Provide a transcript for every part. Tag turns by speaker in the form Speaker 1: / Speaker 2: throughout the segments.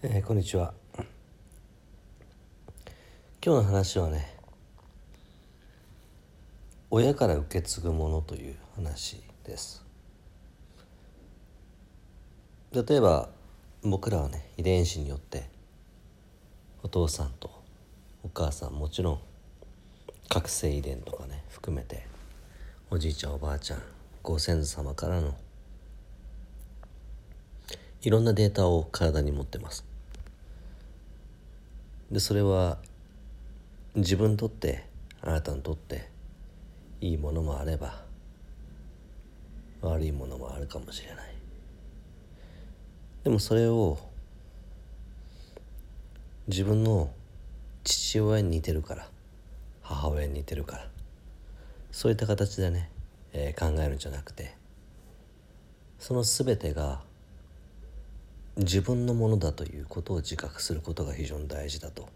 Speaker 1: えー、こんにちは。今日の話はね親から受け継ぐものという話です。例えば僕らはね遺伝子によってお父さんとお母さんもちろん覚醒遺伝とかね含めておじいちゃんおばあちゃんご先祖様からのいろんなデータを体に持ってます。でそれは自分にとってあなたにとっていいものもあれば悪いものもあるかもしれない。でもそれを自分の父親に似てるから母親に似てるからそういった形でね、えー、考えるんじゃなくてその全てが自分のものだということを自覚することが非常に大事だと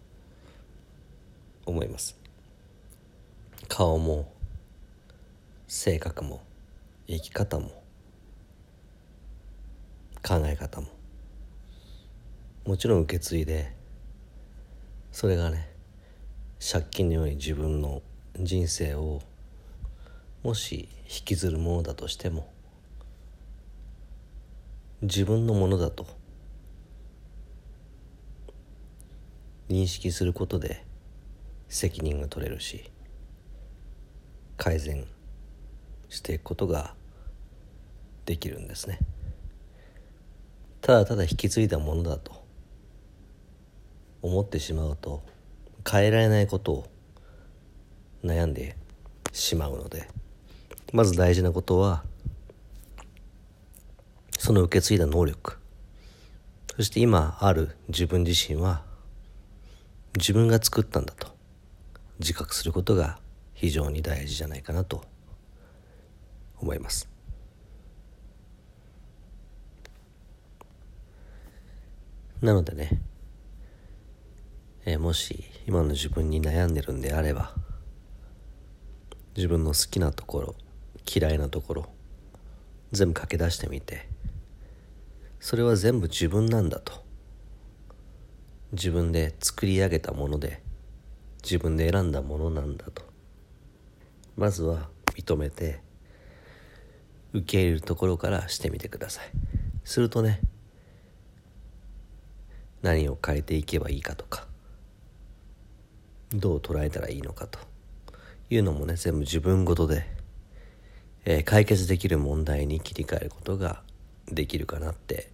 Speaker 1: 思います。顔も性格も生き方も考え方ももちろん受け継いでそれがね借金のように自分の人生をもし引きずるものだとしても自分のものだと認識することで責任が取れるし改善していくことができるんですね。ただただ引き継いだものだと思ってしまうと変えられないことを悩んでしまうのでまず大事なことはその受け継いだ能力。そして今ある自分自身は自分が作ったんだと。自覚することが非常に大事じゃないかなと思います。なのでね、えー、もし今の自分に悩んでるんであれば自分の好きなところ嫌いなところ全部書き出してみてそれは全部自分なんだと自分で作り上げたもので自分で選んだものなんだと。まずは認めて受け入れるところからしてみてください。するとね何を変えていけばいいかとかどう捉えたらいいのかと。いうのもね全部自分ごとで、えー、解決できる問題に切り替えることができるかなって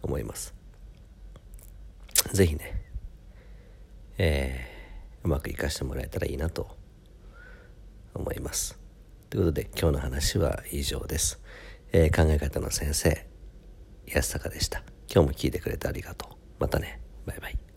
Speaker 1: 思います。ぜひね、えー、うまくいかしてもらえたらいいなと思います。ということで今日の話は以上です。えー、考え方の先生、安坂でした。今日も聞いてくれてありがとう。またね。バイバイ。